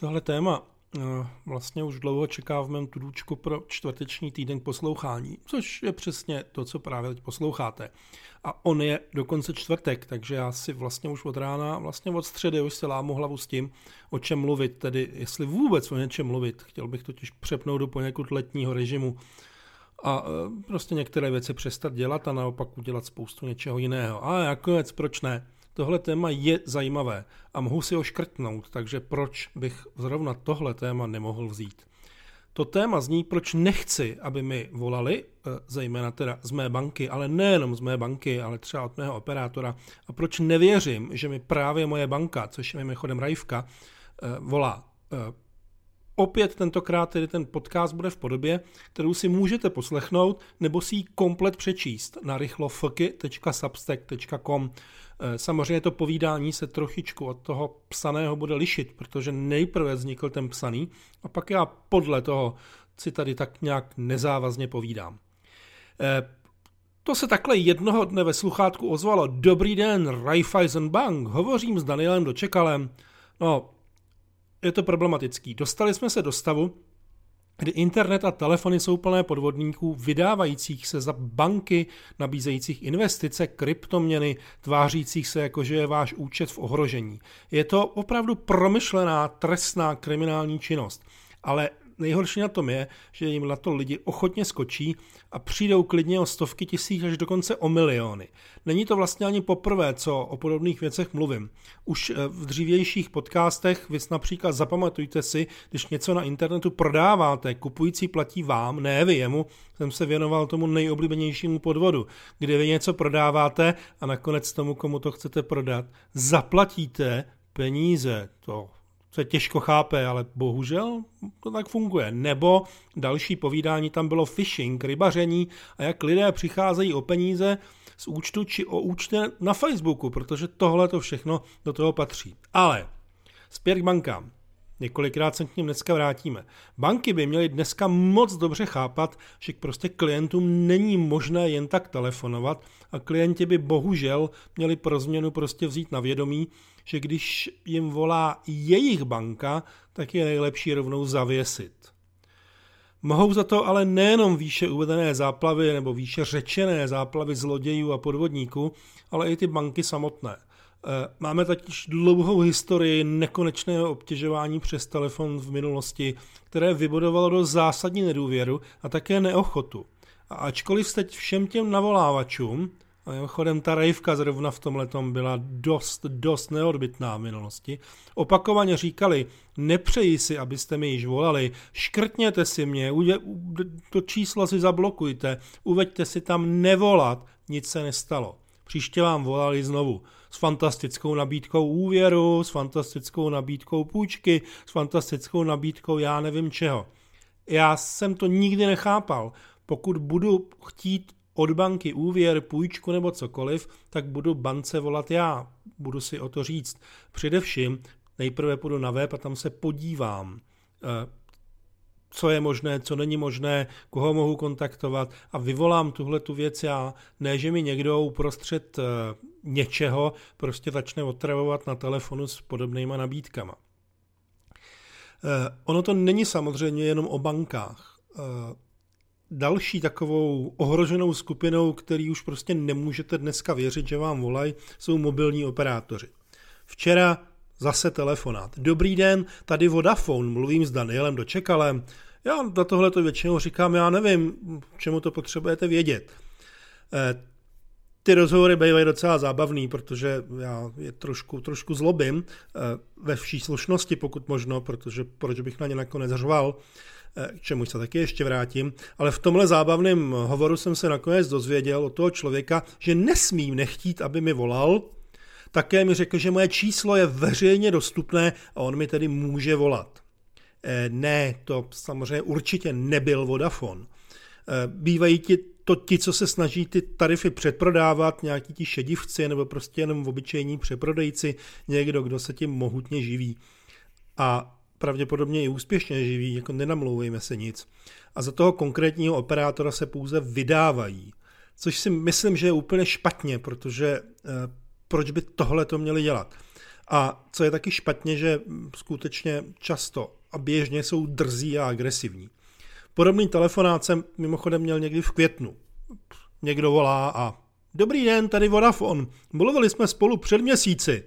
Tohle téma eh, vlastně už dlouho čeká v mém tudůčku pro čtvrteční týden poslouchání, což je přesně to, co právě teď posloucháte. A on je dokonce čtvrtek, takže já si vlastně už od rána, vlastně od středy už se lámu hlavu s tím, o čem mluvit, tedy jestli vůbec o něčem mluvit. Chtěl bych totiž přepnout do poněkud letního režimu a eh, prostě některé věci přestat dělat a naopak udělat spoustu něčeho jiného. A nakonec proč ne? Tohle téma je zajímavé a mohu si ho škrtnout, takže proč bych zrovna tohle téma nemohl vzít? To téma zní, proč nechci, aby mi volali, eh, zejména teda z mé banky, ale nejenom z mé banky, ale třeba od mého operátora, a proč nevěřím, že mi právě moje banka, což je mimochodem Rajvka, eh, volá. Opět tentokrát tedy ten podcast bude v podobě, kterou si můžete poslechnout nebo si ji komplet přečíst na rychlofky.substack.com. Eh, samozřejmě to povídání se trošičku od toho psaného bude lišit, protože nejprve vznikl ten psaný a pak já podle toho si tady tak nějak nezávazně povídám. Eh, to se takhle jednoho dne ve sluchátku ozvalo. Dobrý den, Raiffeisen Bank, hovořím s Danielem Dočekalem. No, je to problematický. Dostali jsme se do stavu, kdy internet a telefony jsou plné podvodníků, vydávajících se za banky, nabízejících investice, kryptoměny, tvářících se jako, že je váš účet v ohrožení. Je to opravdu promyšlená trestná kriminální činnost. Ale nejhorší na tom je, že jim na to lidi ochotně skočí a přijdou klidně o stovky tisíc až dokonce o miliony. Není to vlastně ani poprvé, co o podobných věcech mluvím. Už eh, v dřívějších podcastech vy například zapamatujte si, když něco na internetu prodáváte, kupující platí vám, ne vy jemu, jsem se věnoval tomu nejoblíbenějšímu podvodu, kde vy něco prodáváte a nakonec tomu, komu to chcete prodat, zaplatíte peníze. To se těžko chápe, ale bohužel to tak funguje. Nebo další povídání tam bylo phishing, rybaření a jak lidé přicházejí o peníze z účtu či o účte na Facebooku, protože tohle to všechno do toho patří. Ale zpět k bankám. Několikrát se k ním dneska vrátíme. Banky by měly dneska moc dobře chápat, že prostě klientům není možné jen tak telefonovat a klienti by bohužel měli pro změnu prostě vzít na vědomí, že když jim volá jejich banka, tak je nejlepší rovnou zavěsit. Mohou za to ale nejenom výše uvedené záplavy nebo výše řečené záplavy zlodějů a podvodníků, ale i ty banky samotné. Eh, máme totiž dlouhou historii nekonečného obtěžování přes telefon v minulosti, které vybudovalo do zásadní nedůvěru a také neochotu. A ačkoliv teď všem těm navolávačům, a mimochodem ta rejvka zrovna v tom letom byla dost, dost neodbitná v minulosti. Opakovaně říkali, nepřeji si, abyste mi již volali, škrtněte si mě, to číslo si zablokujte, uveďte si tam nevolat, nic se nestalo. Příště vám volali znovu s fantastickou nabídkou úvěru, s fantastickou nabídkou půjčky, s fantastickou nabídkou já nevím čeho. Já jsem to nikdy nechápal. Pokud budu chtít od banky úvěr, půjčku nebo cokoliv, tak budu bance volat já. Budu si o to říct. Především nejprve půjdu na web a tam se podívám, eh, co je možné, co není možné, koho mohu kontaktovat a vyvolám tuhle tu věc já. Ne, že mi někdo uprostřed eh, něčeho prostě začne otravovat na telefonu s podobnýma nabídkama. Eh, ono to není samozřejmě jenom o bankách další takovou ohroženou skupinou, který už prostě nemůžete dneska věřit, že vám volají, jsou mobilní operátoři. Včera zase telefonát. Dobrý den, tady Vodafone, mluvím s Danielem Dočekalem. Já na tohle to většinou říkám, já nevím, čemu to potřebujete vědět. Eh, ty rozhovory bývají docela zábavný, protože já je trošku, trošku zlobím eh, ve vší slušnosti, pokud možno, protože proč bych na ně nakonec řval. Eh, k čemu se taky ještě vrátím, ale v tomhle zábavném hovoru jsem se nakonec dozvěděl od toho člověka, že nesmím nechtít, aby mi volal, také mi řekl, že moje číslo je veřejně dostupné a on mi tedy může volat. Eh, ne, to samozřejmě určitě nebyl Vodafone. Eh, bývají ti to ti, co se snaží ty tarify předprodávat, nějaký ti šedivci nebo prostě jenom obyčejní přeprodejci, někdo, kdo se tím mohutně živí. A pravděpodobně i úspěšně živí, jako nenamlouvejme se nic. A za toho konkrétního operátora se pouze vydávají. Což si myslím, že je úplně špatně, protože eh, proč by tohle to měli dělat? A co je taky špatně, že skutečně často a běžně jsou drzí a agresivní. Podobný telefonát jsem mimochodem měl někdy v květnu. Někdo volá a Dobrý den, tady Vodafone. Mluvili jsme spolu před měsíci.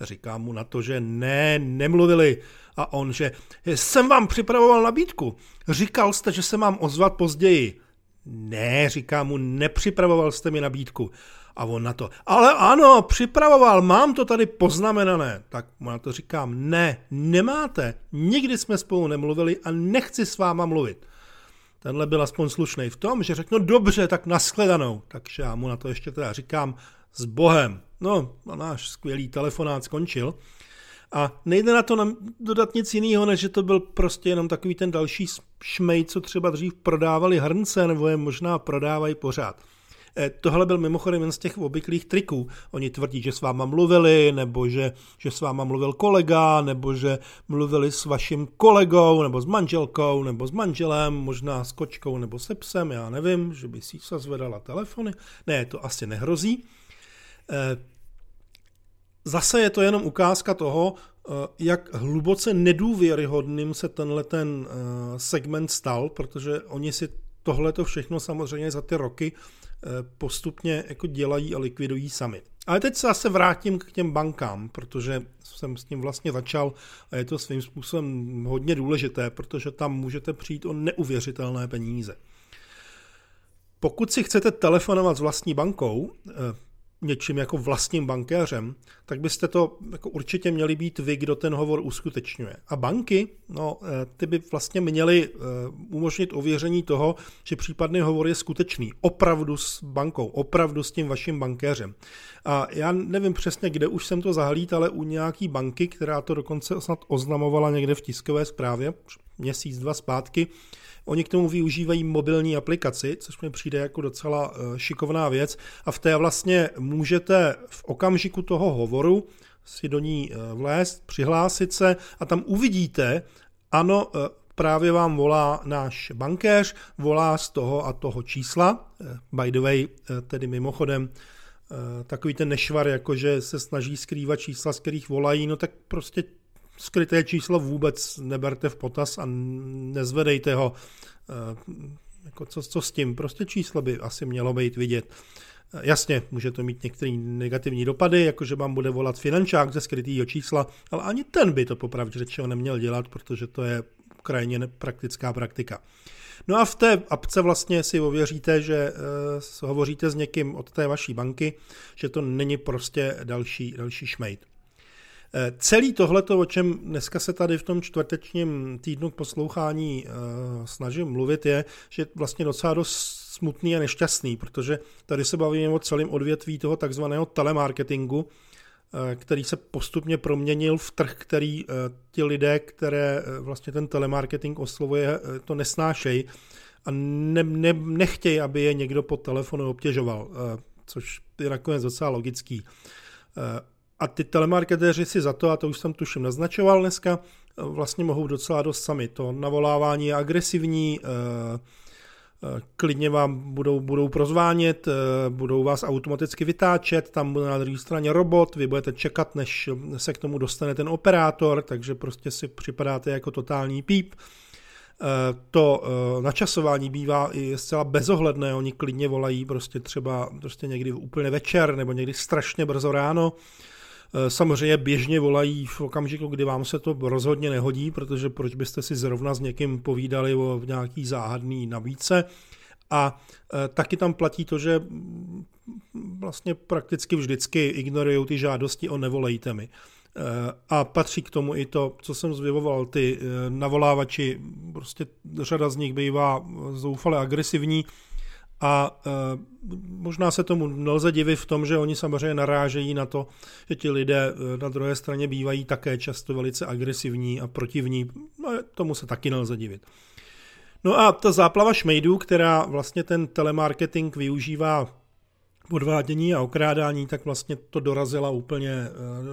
Říkám mu na to, že ne, nemluvili. A on, že jsem vám připravoval nabídku. Říkal jste, že se mám ozvat později. Ne, říká mu, nepřipravoval jste mi nabídku. A on na to, ale ano, připravoval, mám to tady poznamenané. Tak mu na to říkám, ne, nemáte, nikdy jsme spolu nemluvili a nechci s váma mluvit. Tenhle byl aspoň slušný v tom, že řekl, no dobře, tak nashledanou. Takže já mu na to ještě teda říkám, s Bohem. No, a náš skvělý telefonát skončil. A nejde na to nám dodat nic jiného, než že to byl prostě jenom takový ten další šmej, co třeba dřív prodávali hrnce, nebo je možná prodávají pořád. Eh, tohle byl mimochodem jen z těch obvyklých triků. Oni tvrdí, že s váma mluvili, nebo že, že s váma mluvil kolega, nebo že mluvili s vaším kolegou, nebo s manželkou, nebo s manželem, možná s kočkou, nebo se psem, já nevím, že by si zvedala telefony. Ne, to asi nehrozí. Eh, zase je to jenom ukázka toho, eh, jak hluboce nedůvěryhodným se tenhle ten segment stal, protože oni si tohle to všechno samozřejmě za ty roky Eh, postupně jako dělají a likvidují sami. Ale teď se zase vrátím k těm bankám, protože jsem s tím vlastně začal a je to svým způsobem hodně důležité, protože tam můžete přijít o neuvěřitelné peníze. Pokud si chcete telefonovat s vlastní bankou, eh, něčím jako vlastním bankéřem, tak byste to jako určitě měli být vy, kdo ten hovor uskutečňuje. A banky, no, eh, ty by vlastně měly eh, umožnit ověření toho, že případný hovor je skutečný, opravdu s bankou, opravdu s tím vaším bankéřem. A já nevím přesně, kde už jsem to zahlít, ale u nějaký banky, která to dokonce snad oznamovala někde v tiskové zprávě, měsíc, dva zpátky, Oni k tomu využívají mobilní aplikaci, což mi přijde jako docela eh, šikovná věc. A v té vlastně můžete v okamžiku toho hovoru si do ní eh, vlézt, přihlásit se a tam uvidíte, ano, eh, právě vám volá náš bankéř, volá z toho a toho čísla, by the way, tedy mimochodem, takový ten nešvar, jakože se snaží skrývat čísla, z kterých volají, no tak prostě skryté číslo vůbec neberte v potaz a nezvedejte ho. Eh, jako co, co s tím? Prostě číslo by asi mělo být vidět. Eh, jasně, může to mít některé negativní dopady, jako že vám bude volat finančák ze skrytého čísla, ale ani ten by to popravdě řečeno neměl dělat, protože to je krajně nepraktická praktika. No a v té apce vlastně si ověříte, že uh, hovoříte s někým od té vaší banky, že to není prostě další, další šmejt. Eh, celý tohleto, o čem dneska se tady v tom čtvrtečním týdnu poslouchání eh, snažím mluvit, je, že vlastně docela dost smutný a nešťastný, protože tady se bavíme o celém odvětví toho takzvaného telemarketingu, eh, který se postupně proměnil v trh, který ti lidé, které vlastně ten telemarketing oslovuje, to nesnášejí a ne, ne, nechtějí, aby je někdo po telefonu obtěžoval, což je nakonec docela logický. A ty telemarketéři si za to, a to už jsem tuším naznačoval dneska, vlastně mohou docela dost sami. To navolávání je agresivní, eh, eh, klidně vám budou, budou prozvánět, eh, budou vás automaticky vytáčet, tam bude na druhé straně robot, vy budete čekat, než se k tomu dostane ten operátor, takže prostě si připadáte jako totální píp. To načasování bývá i zcela bezohledné, oni klidně volají prostě třeba prostě někdy úplně večer nebo někdy strašně brzo ráno, samozřejmě běžně volají v okamžiku, kdy vám se to rozhodně nehodí, protože proč byste si zrovna s někým povídali o nějaký záhadný nabídce. A eh, taky tam platí to, že vlastně prakticky vždycky ignorují ty žádosti o nevolejte mi. Eh, a patří k tomu i to, co jsem zvěvoval, ty navolávači, prostě řada z nich bývá zoufale agresivní, a e, možná se tomu nelze divit v tom, že oni samozřejmě narážejí na to, že ti lidé e, na druhé straně bývají také často velice agresivní a protivní. No, tomu se taky nelze divit. No a ta záplava šmejdů, která vlastně ten telemarketing využívá podvádění a okrádání, tak vlastně to dorazila úplně e,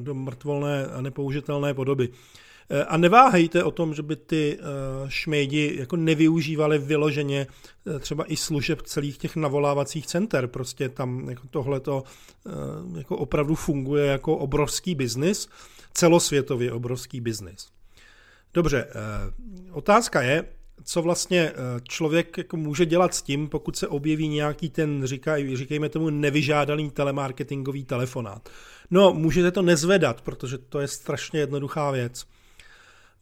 do mrtvolné a nepoužitelné podoby. Eh, a neváhejte o tom, že by ty eh, šmejdi jako nevyužívali vyloženě eh, třeba i služeb celých těch navolávacích center. Prostě tam jako tohle to jako opravdu funguje jako obrovský biznis, celosvětově obrovský biznis. Dobře, otázka je, co vlastně člověk jako může dělat s tím, pokud se objeví nějaký ten, říkaj, říkejme tomu, nevyžádaný telemarketingový telefonát. No, můžete to nezvedat, protože to je strašně jednoduchá věc.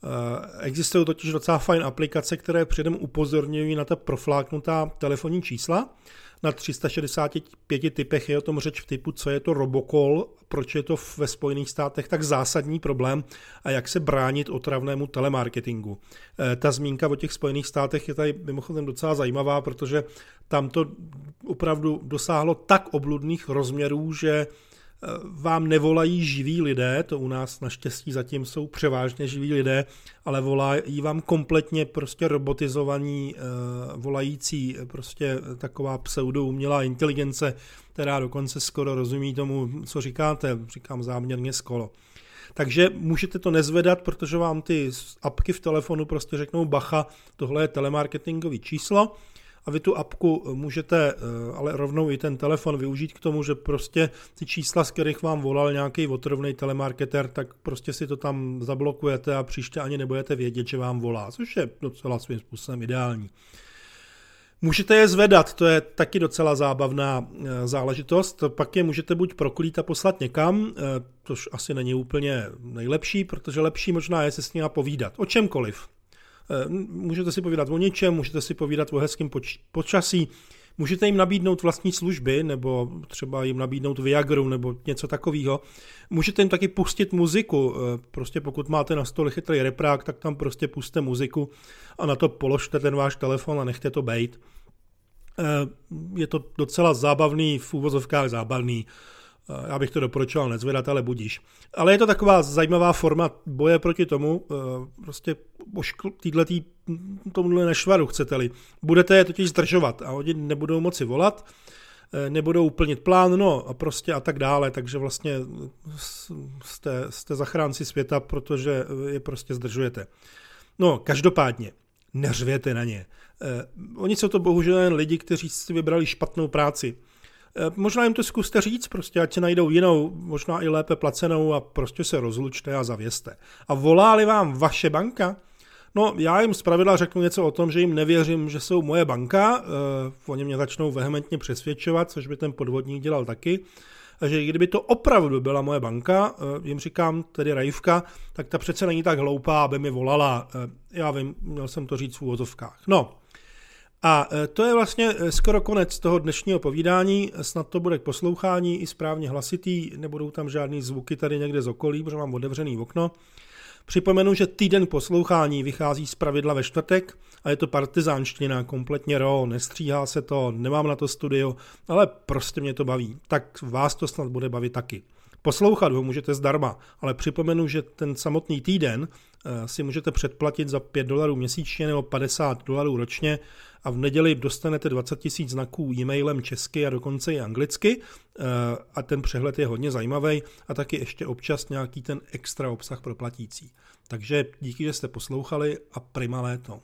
Eh, existují totiž docela fajn aplikace, které předem upozorňují na ta profláknutá telefonní čísla. Na 365 typech je o tom řeč v typu, co je to robokol, proč je to ve Spojených státech tak zásadní problém a jak se bránit otravnému telemarketingu. Eh, ta zmínka o těch Spojených státech je tady mimochodem docela zajímavá, protože tam to opravdu dosáhlo tak obludných rozměrů, že vám nevolají živí lidé, to u nás naštěstí zatím jsou převážně živí lidé, ale volají vám kompletně prostě robotizovaní eh, volající prostě taková pseudo umělá inteligence, která dokonce skoro rozumí tomu, co říkáte, říkám záměrně skoro. Takže můžete to nezvedat, protože vám ty apky v telefonu prostě řeknou bacha, tohle je telemarketingový číslo, a vy tu apku můžete, eh, ale rovnou i ten telefon využít k tomu, že prostě ty čísla, z kterých vám volal nějaký otrovný telemarketer, tak prostě si to tam zablokujete a příště ani nebudete vědět, že vám volá, což je docela svým způsobem ideální. Můžete je zvedat, to je taky docela zábavná eh, záležitost. Pak je můžete buď proklít a poslat někam, eh, což asi není úplně nejlepší, protože lepší možná je se s nimi povídat. O čemkoliv. Eh, můžete si povídat o něčem, můžete si povídat o hezkém počasí, můžete jim nabídnout vlastní služby, nebo třeba jim nabídnout Viagru, nebo něco takového. Můžete jim taky pustit muziku, eh, prostě pokud máte na stole chytrý reprák, tak tam prostě puste muziku a na to položte ten váš telefon a nechte to bejt. Eh, je to docela zábavný, v úvozovkách zábavný, já bych to doporučoval nezvedat, ale budíš. Ale je to taková zajímavá forma boje proti tomu, eh, prostě týhle tý, tomuhle nešvaru, chcete-li. Budete je totiž zdržovat a oni nebudou moci volat, eh, nebudou úplnit plán, no a prostě a tak dále, takže vlastně jste, jste zachránci světa, protože je prostě zdržujete. No, každopádně, neřvěte na ně. Eh, oni jsou to bohužel jen lidi, kteří si vybrali špatnou práci. Eh, možná jim to zkuste říct, prostě ať se najdou jinou, možná i lépe placenou a prostě se rozlučte a zavěste. A voláli vám vaše banka? No, já jim zpravidla řeknu něco o tom, že jim nevěřím, že jsou moje banka, uh, oni mě začnou vehementně přesvědčovat, což by ten podvodník dělal taky, a že kdyby to opravdu byla moje banka, uh, jim říkám tedy Rajivka, tak ta přece není tak hloupá, aby mi volala. Já vím, měl jsem to říct v úvozovkách. No, a e, to je vlastně e, skoro konec toho dnešního povídání. Snad to bude k poslouchání i správně hlasitý, nebudou tam žádný zvuky tady někde z okolí, protože mám otevřený okno. Připomenu, že týden poslouchání vychází z pravidla ve čtvrtek a je to partizánština, kompletně ro, nestříhá se to, nemám na to studio, ale prostě mě to baví. Tak vás to snad bude bavit taky. Poslouchat ho můžete zdarma, ale připomenu, že ten samotný týden si můžete předplatit za 5 dolarů měsíčně nebo 50 dolarů ročně a v neděli dostanete 20 tisíc znaků e-mailem česky a dokonce i anglicky eh, a ten přehled je hodně zajímavý a taky ještě občas nějaký ten extra obsah pro platící. Takže díky, že jste poslouchali a prima léto.